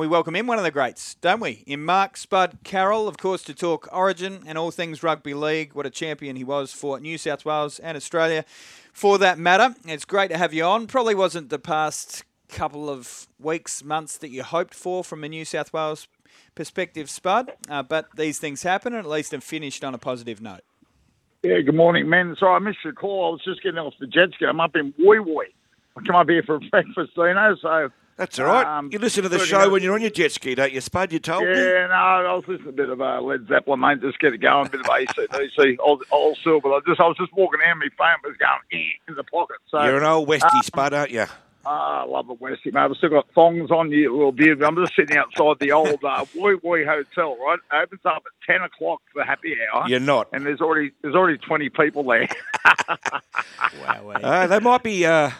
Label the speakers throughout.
Speaker 1: And we welcome in one of the greats, don't we? In Mark Spud Carroll, of course, to talk Origin and all things rugby league. What a champion he was for New South Wales and Australia, for that matter. It's great to have you on. Probably wasn't the past couple of weeks, months that you hoped for from a New South Wales perspective, Spud, uh, but these things happen, and at least have finished on a positive note.
Speaker 2: Yeah, good morning, man. Sorry, I missed your call. I was just getting off the jet ski. I'm up in Woy Woy. I come up here for breakfast, Dino, so
Speaker 3: that's all right. Um, you listen to the show when you're on your jet ski, don't you, Spud? You told
Speaker 2: yeah,
Speaker 3: me.
Speaker 2: Yeah, no, I was listening to a bit of uh, Led Zeppelin, mate. Just get it going, a bit of ACDC, old, old silver. I just, I was just walking down, my phone was going eh, in the pocket. So
Speaker 3: you're an old Westie, um, Spud, aren't you?
Speaker 2: I love a Westie, mate. I've still got thongs on you, little beard. I'm just sitting outside the old uh, Woy Woy Hotel, right? It opens up at ten o'clock for happy hour.
Speaker 3: You're not,
Speaker 2: and there's already there's already twenty people there.
Speaker 3: wow, uh, they might be. Uh,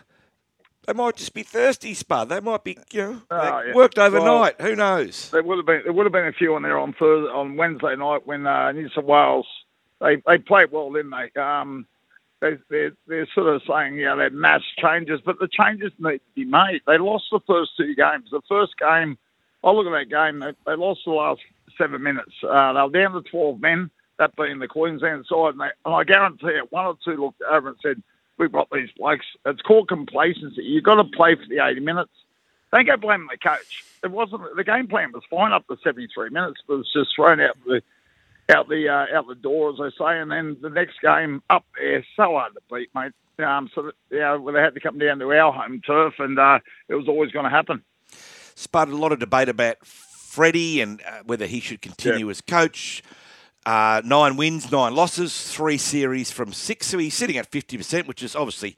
Speaker 3: they might just be thirsty, Spud. They might be, you know, oh, yeah. worked overnight. Well, Who knows?
Speaker 2: There would have been there would have been a few on there on Thursday, on Wednesday night when uh, New South Wales they they played well, didn't they? Um, they they're, they're sort of saying, yeah, they're mass changes, but the changes need to be made. They lost the first two games. The first game, I look at that game. They, they lost the last seven minutes. Uh, they were down to twelve men. That being the Queensland side, and, they, and I guarantee it, one or two looked over and said we've got these blokes. It's called complacency. You've got to play for the 80 minutes. Don't go blaming the coach. It wasn't the game plan was fine up to 73 minutes, but it's just thrown out the out the uh, out the door, as they say. And then the next game up there, so hard to beat, mate. Um, so that, yeah, well, they had to come down to our home turf, and uh, it was always going to happen.
Speaker 3: Spud a lot of debate about Freddie and uh, whether he should continue yeah. as coach. Uh, nine wins, nine losses, three series from six. So he's sitting at 50%, which is obviously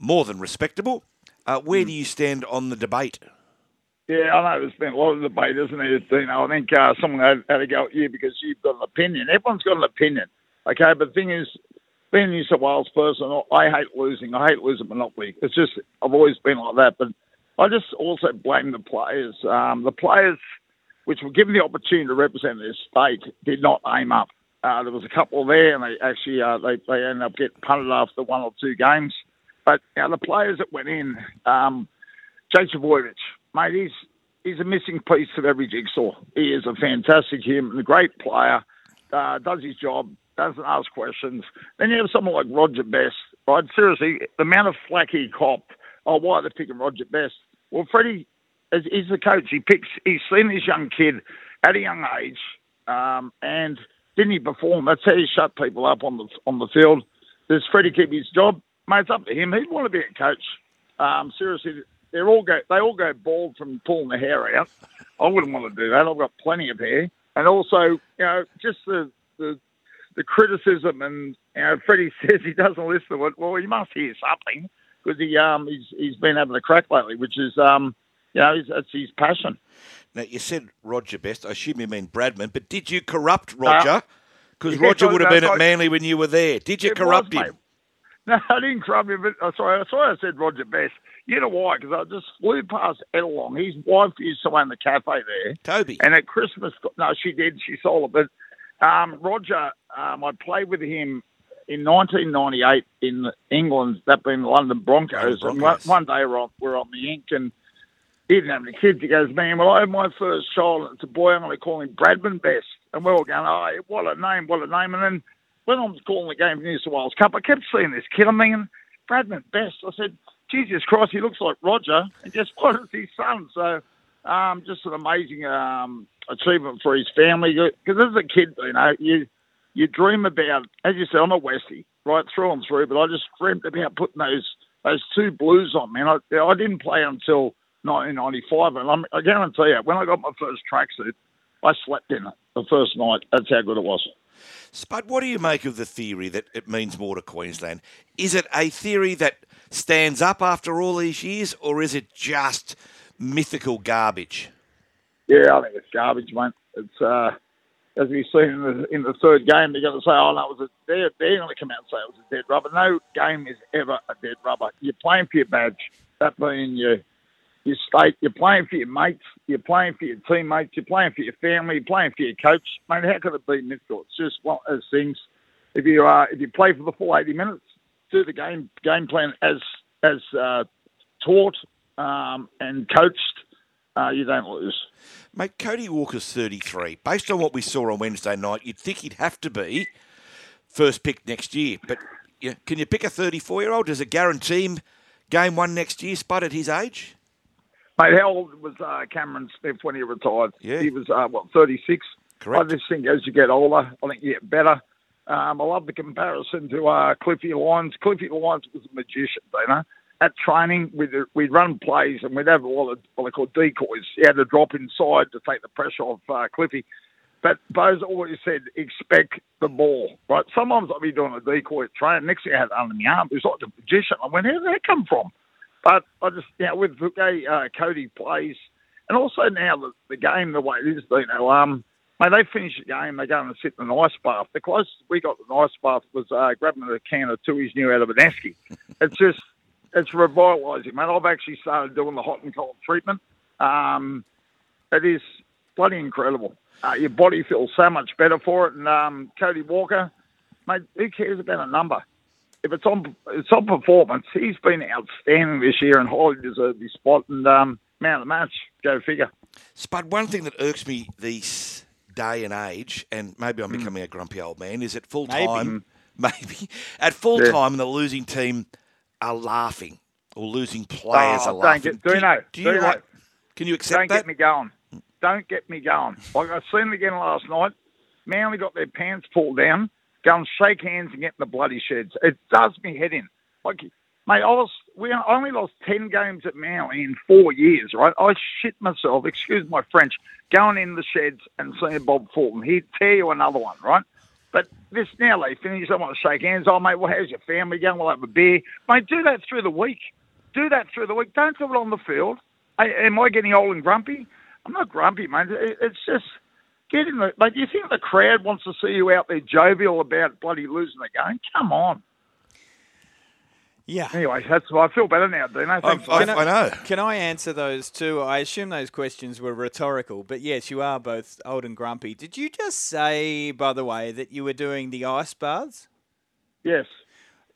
Speaker 3: more than respectable. Uh, where mm. do you stand on the debate?
Speaker 2: Yeah, I know there's been a lot of debate, isn't there? You know, I think uh, someone had, had to go at you because you've got an opinion. Everyone's got an opinion, okay? But the thing is, being a New South Wales person, I hate losing. I hate losing Monopoly. It's just, I've always been like that. But I just also blame the players. Um, the players – which were given the opportunity to represent their state, did not aim up. Uh, there was a couple there, and they actually uh, they they ended up getting punted after one or two games. But you know, the players that went in, um, Trbojevic, mate, he's he's a missing piece of every jigsaw. He is a fantastic human, a great player, uh, does his job, doesn't ask questions. Then you have someone like Roger Best, right? Seriously, the amount of flack he copped. Oh, why are they picking Roger Best? Well, Freddie he's the coach. He picks. He's seen this young kid at a young age, um, and didn't he perform? That's how you shut people up on the on the field. Does Freddie keep his job? Mate, it's up to him. He'd want to be a coach. Um, seriously, they're all go. They all go bald from pulling the hair out. I wouldn't want to do that. I've got plenty of hair, and also, you know, just the the, the criticism. And you know, Freddie says he doesn't listen to it. Well, he must hear something because he um he's he's been having a crack lately, which is um you know, it's his passion.
Speaker 3: Now, you said Roger Best. I assume you mean Bradman, but did you corrupt Roger? Because uh, yeah, Roger would have been at Manly when you were there. Did you corrupt was, him? Mate.
Speaker 2: No, I didn't corrupt him. But, uh, sorry, sorry, I said Roger Best. You know why? Because I just flew past Ettalong. His wife used to own the cafe there.
Speaker 3: Toby.
Speaker 2: And at Christmas, no, she did. She sold it. But um, Roger, um, I played with him in 1998 in England, that being the London Broncos. Broncos. And one, one day we're on, we're on the ink and he didn't have any kids. He goes, man, well, I had my first child, and it's a boy. I'm going to call him Bradman Best. And we're all going, oh, what a name, what a name. And then when I was calling the game for New South Wales Cup, I kept seeing this kid. I'm thinking, Bradman Best. I said, Jesus Christ, he looks like Roger. And guess what? It's his son. So um, just an amazing um, achievement for his family. Because as a kid, you know, you you dream about, as you said, I'm a Westie, right, through and through, but I just dreamt about putting those those two blues on, man. I, I didn't play until 1995, and I'm, I guarantee you, when I got my first tracksuit, I slept in it the first night. That's how good it was.
Speaker 3: Spud, what do you make of the theory that it means more to Queensland? Is it a theory that stands up after all these years, or is it just mythical garbage?
Speaker 2: Yeah, I think it's garbage, mate. It's uh, as we've seen in the, in the third game, they're going to say, "Oh no, it was a, they're, they're going to come out and say it was a dead rubber." No game is ever a dead rubber. You're playing for your badge. That being you your state, you're playing for your mates, you're playing for your teammates, you're playing for your family, you're playing for your coach. Mate, how could it be mythical? It's just one of those things. If you uh, if you play for the full 80 minutes, do the game game plan as as uh, taught um, and coached, uh, you don't lose.
Speaker 3: Mate, Cody Walker's 33. Based on what we saw on Wednesday night, you'd think he'd have to be first pick next year. But yeah, can you pick a 34 year old? Does it guarantee him game one next year, Spud, at his age?
Speaker 2: Mate, how old was uh, Cameron Smith when he retired?
Speaker 3: Yeah.
Speaker 2: He was, uh, what, 36?
Speaker 3: Correct.
Speaker 2: I just think as you get older, I think you get better. Um, I love the comparison to uh, Cliffy Lyons. Cliffy Lyons was a magician, you know. At training, we'd, we'd run plays and we'd have a lot of what they call decoys. He had to drop inside to take the pressure off uh, Cliffy. But Bozo always said, expect the ball, right? Sometimes I'd be doing a decoy at training. Next thing I had under my arm. It was like a magician. I went, how did that come from? But I just, you know, with the way uh, Cody plays, and also now the, the game, the way it is, you know, um, Mate, they finish the game, they go and sit in the ice bath. The closest we got to the ice bath was uh, grabbing a can of Tooheys New out of an esky. It's just, it's revitalising, mate. I've actually started doing the hot and cold treatment. Um, it is bloody incredible. Uh, your body feels so much better for it. And um, Cody Walker, mate, who cares about a number? If it's on, it's on performance. He's been outstanding this year and highly deserved his spot. And um, man of the match, go figure.
Speaker 3: Spud, one thing that irks me these day and age, and maybe. I'm becoming a grumpy old man, is at full time, maybe, at full
Speaker 2: Yeah.
Speaker 3: time, the losing team are laughing or losing players
Speaker 2: Oh,
Speaker 3: are laughing.
Speaker 2: get- do know,
Speaker 3: do you
Speaker 2: do
Speaker 3: like,
Speaker 2: know.
Speaker 3: can you accept that?
Speaker 2: Don't get me going. Don't get me going. Like I seen it again last night. Manly got their pants pulled down, go and shake hands and get in the bloody sheds. It does me head in. Like, mate, I was we only lost ten games at Manly in four years, right? I shit myself. Excuse my French. Going in the sheds and seeing Bob Fulton, he'd tear you another one, right? But this now they finish. I want to shake hands. Oh, mate, well, how's your family going? We'll have a beer. Mate, do that through the week. Do that through the week. Don't do it on the field. I, am I getting old and grumpy? I'm not grumpy, mate. It, it's just get in the. Like, you think the crowd wants to see you out there jovial about bloody losing the game? Come on.
Speaker 1: Yeah.
Speaker 2: Anyway, that's why I feel better now, Dino. Thanks.
Speaker 3: I,
Speaker 2: mate.
Speaker 3: I know.
Speaker 1: Can I answer those too? I assume those questions were rhetorical, but yes, you are both old and grumpy. Did you just say, by the way, that you were doing the ice baths?
Speaker 2: yes.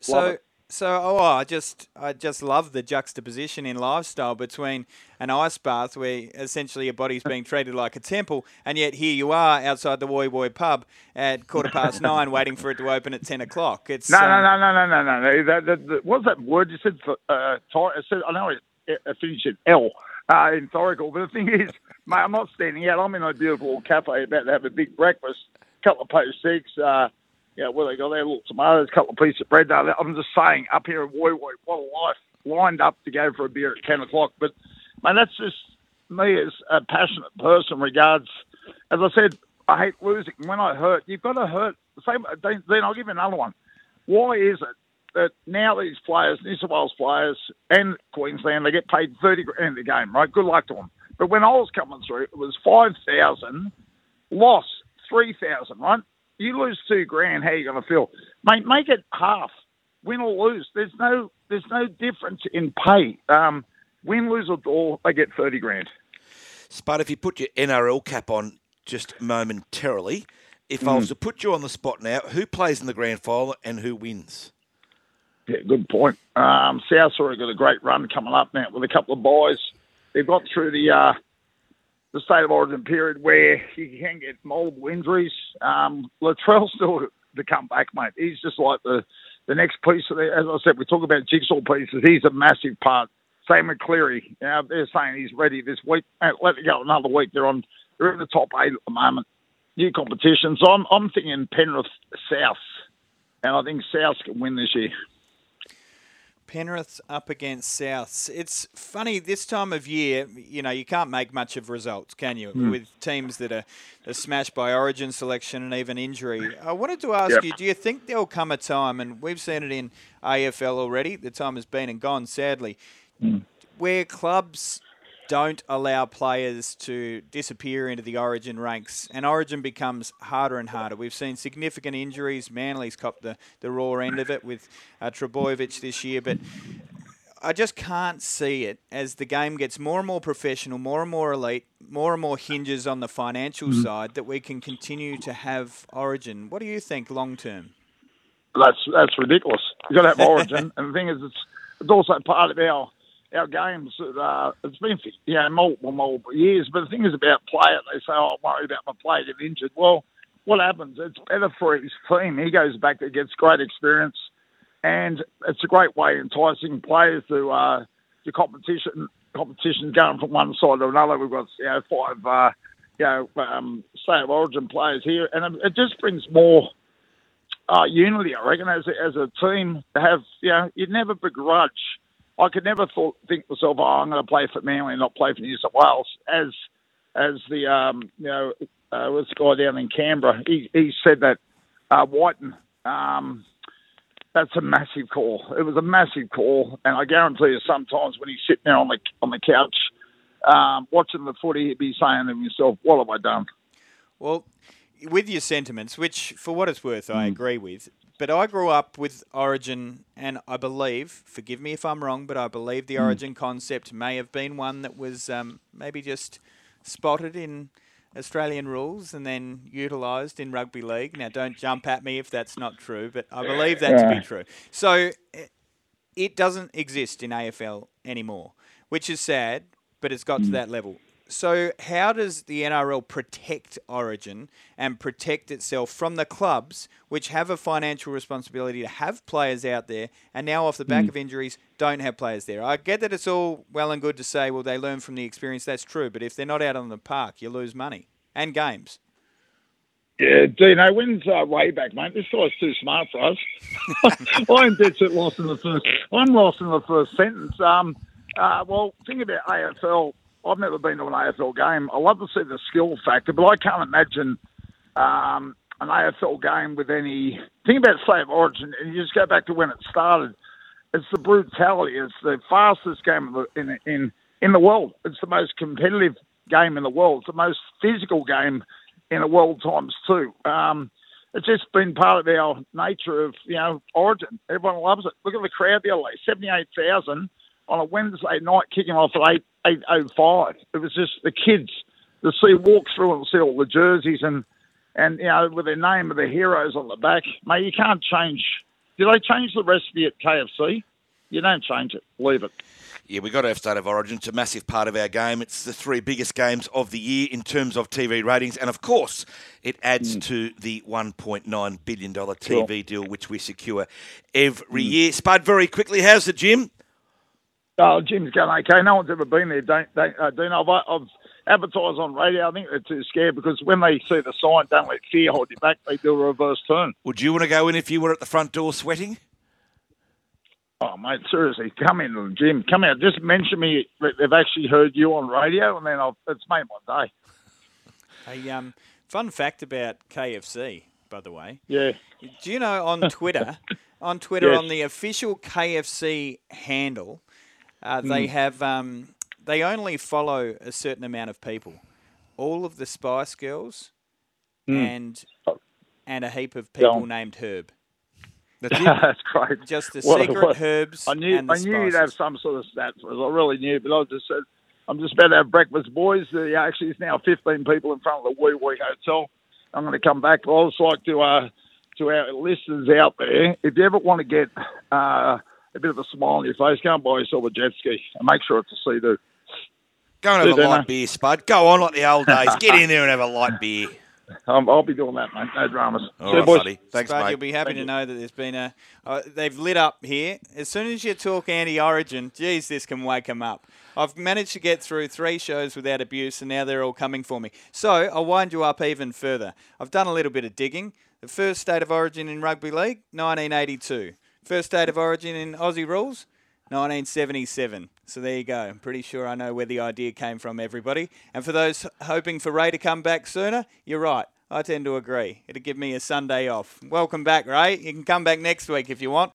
Speaker 1: So,
Speaker 2: Love it.
Speaker 1: So oh, I just, I just love the juxtaposition in lifestyle between an ice bath where essentially your body's being treated like a temple, and yet here you are outside the Woy Woy pub at quarter past nine, waiting for it to open at ten o'clock. It's
Speaker 2: No,
Speaker 1: um,
Speaker 2: no, no, no, no, no, no. That, that, that, what's that word you said? For, uh, tor- I said I know it, it finished at L uh, in Thorical, but the thing is, mate, I'm not standing out. I'm in a beautiful cafe about to have a big breakfast, couple of post sticks. Uh, yeah, what they got there? Little tomatoes, a couple of pieces of bread. I'm just saying, up here in Woy Woy, what a life! Lined up to go for a beer at ten o'clock, but man, that's just me as a passionate person. Regards, as I said, I hate losing. When I hurt, you've got to hurt. Same. Then then I'll give you another one. Why is it that now these players, New South Wales players and Queensland, they get paid 30 grand a game, right? Good luck to them. But when I was coming through, it was 5,000, loss 3,000, right? You lose two grand, how are you going to feel? Mate, make it half. Win or lose. There's no there's no difference in pay. Um, win, lose or draw, they get 30 grand.
Speaker 3: Spud, if you put your NRL cap on just momentarily, if I was to put you on the spot now, who plays in the grand final and who wins?
Speaker 2: Yeah, good point. Um, South already got a great run coming up now with a couple of boys. They've got through the uh, the state of origin period where you can get multiple injuries. Um, Latrell's still to, to come back, mate. He's just like the the next piece of the. As I said, we talk about jigsaw pieces. He's a massive part. Same with Cleary. Now they're saying he's ready this week. Uh, Let it go another week. They're on. They're in the top eight at the moment. New competition. So I'm I'm thinking Penrith South, and I think South can win this year.
Speaker 1: Penrith's up against Souths. It's funny this time of year. You know, you can't make much of results, can you? Hmm. With teams that are, are smashed by Origin selection and even injury. I wanted to ask
Speaker 2: Yep.
Speaker 1: you: Do you think there'll come a time, and we've seen it in AFL already? The time has been and gone, sadly, hmm. where clubs don't allow players to disappear into the Origin ranks, and Origin becomes harder and harder. We've seen significant injuries. Manly's copped the, the raw end of it with uh, Trbojevic this year, but I just can't see it as the game gets more and more professional, more and more elite, more and more hinges on the financial side that we can continue to have Origin. What do you think long term?
Speaker 2: that's that's ridiculous. You've got to have origin, and the thing is, it's it's also part of our our games. Uh, it's been you know multiple multiple years. But the thing is about player. They say, "Oh, I'm worried about my player getting injured." Well, what happens? It's better for his team. He goes back there, gets great experience, and it's a great way of enticing players to uh, to competition. Competition going from one side to another. We've got you know five uh, you know um, state of origin players here, and it just brings more. Uh, unity, I reckon, as a, as a team, to have you know, you'd never begrudge I could never thought, think myself, oh, I'm going to play for Manly and not play for New South Wales. As as the um, you know, uh, this guy down in Canberra, he, he said that uh, Wighton, um, that's a massive call. It was a massive call, and I guarantee you, sometimes when he's sitting there on the on the couch um, watching the footy, he'd be saying to himself, "What have I done?"
Speaker 1: Well, with your sentiments, which for what it's worth, I agree with. But I grew up with Origin, and I believe, forgive me if I'm wrong, but I believe the Origin concept may have been one that was um, maybe just spotted in Australian rules and then utilised in rugby league. Now, don't jump at me if that's not true, but I believe that to be true. So it doesn't exist in AFL anymore, which is sad, but it's got to that level. So, how does the NRL protect Origin and protect itself from the clubs, which have a financial responsibility to have players out there, and now off the back of injuries don't have players there? I get that it's all well and good to say, well, they learn from the experience. That's true, but if they're not out on the park, you lose money and games.
Speaker 2: Yeah, Dino, when's uh, way back, mate? This guy's too smart for us. I'm dead set lost in the first. I'm lost in the first sentence. Um, uh, well, think about AFL. I've never been to an AFL game. I love to see the skill factor, but I can't imagine um, an AFL game with any. Think about State of Origin, and you just go back to when it started. It's the brutality. It's the fastest game in in in the world. It's the most competitive game in the world. It's the most physical game in the world times two. Um, it's just been part of our nature of you know Origin. Everyone loves it. Look at the crowd the other day, seventy eight thousand on a Wednesday night, kicking off at eight eight oh five. It was just the kids to see walk through and see all the jerseys and and you know with their name of the heroes on the back. Mate, you can't change. Do they change the recipe at KFC? You don't change it. Leave it.
Speaker 3: Yeah, we've got to have State of Origin. It's a massive part of our game. It's the three biggest games of the year in terms of TV ratings. And of course, it adds
Speaker 2: Mm.
Speaker 3: to the $1.9 billion TV deal, which we secure every year. Spud, very quickly, how's the gym?
Speaker 2: Oh, gym's going okay. No one's ever been there. Don't, don't uh, Dino. I've, I've advertised on radio. I think they're too scared because when they see the sign, don't let fear hold you back. They do a reverse turn.
Speaker 3: Would you want to go in if you were at the front door sweating?
Speaker 2: Oh, mate, seriously, come in, the gym. Come out. Just mention me that they've actually heard you on radio, and then I've, it's made my day.
Speaker 1: A um, fun fact about KFC, by the way.
Speaker 2: Yeah.
Speaker 1: Do you know on Twitter, on Twitter,
Speaker 2: Yes.
Speaker 1: on the official KFC handle, uh, they have um, they only follow a certain amount of people. All of the Spice Girls, and and a heap of people
Speaker 2: on.
Speaker 1: named Herb.
Speaker 3: That's.
Speaker 2: That's great.
Speaker 1: Just the
Speaker 2: What-
Speaker 1: secret
Speaker 2: what-
Speaker 1: herbs
Speaker 2: I knew I knew you'd have some sort of stats. I really knew, but I just said I'm just about to have breakfast, boys. Uh, actually, it's now 15 people in front of the Woy Woy Hotel. I'm going to come back. But I just like to uh, to our listeners out there, if you ever want to get uh, a bit of a smile on your face, go and buy yourself a jet ski and make sure it's a Sea-Doo.
Speaker 3: Go and have
Speaker 2: Do
Speaker 3: a
Speaker 2: dinner.
Speaker 3: light beer, Spud. Go on like the old days. Get in there and have a light beer.
Speaker 2: Um, I'll be doing that, mate. No dramas.
Speaker 3: All
Speaker 2: See
Speaker 3: right,
Speaker 2: boys.
Speaker 3: buddy. Thanks,
Speaker 1: Spud,
Speaker 3: mate.
Speaker 1: you'll be happy
Speaker 2: Thank
Speaker 1: to
Speaker 2: you.
Speaker 1: know that there's been a. Uh, they've lit up here. As soon as you talk anti-origin, geez, this can wake them up. I've managed to get through three shows without abuse, and now they're all coming for me. So I'll wind you up even further. I've done a little bit of digging. The first state of origin in rugby league, 1982. First state of origin in Aussie rules, 1977. So there you go. I'm pretty sure I know where the idea came from, everybody. And for those hoping for Ray to come back sooner, you're right. I tend to agree. It'd give me a Sunday off. Welcome back, Ray. You can come back next week if you want.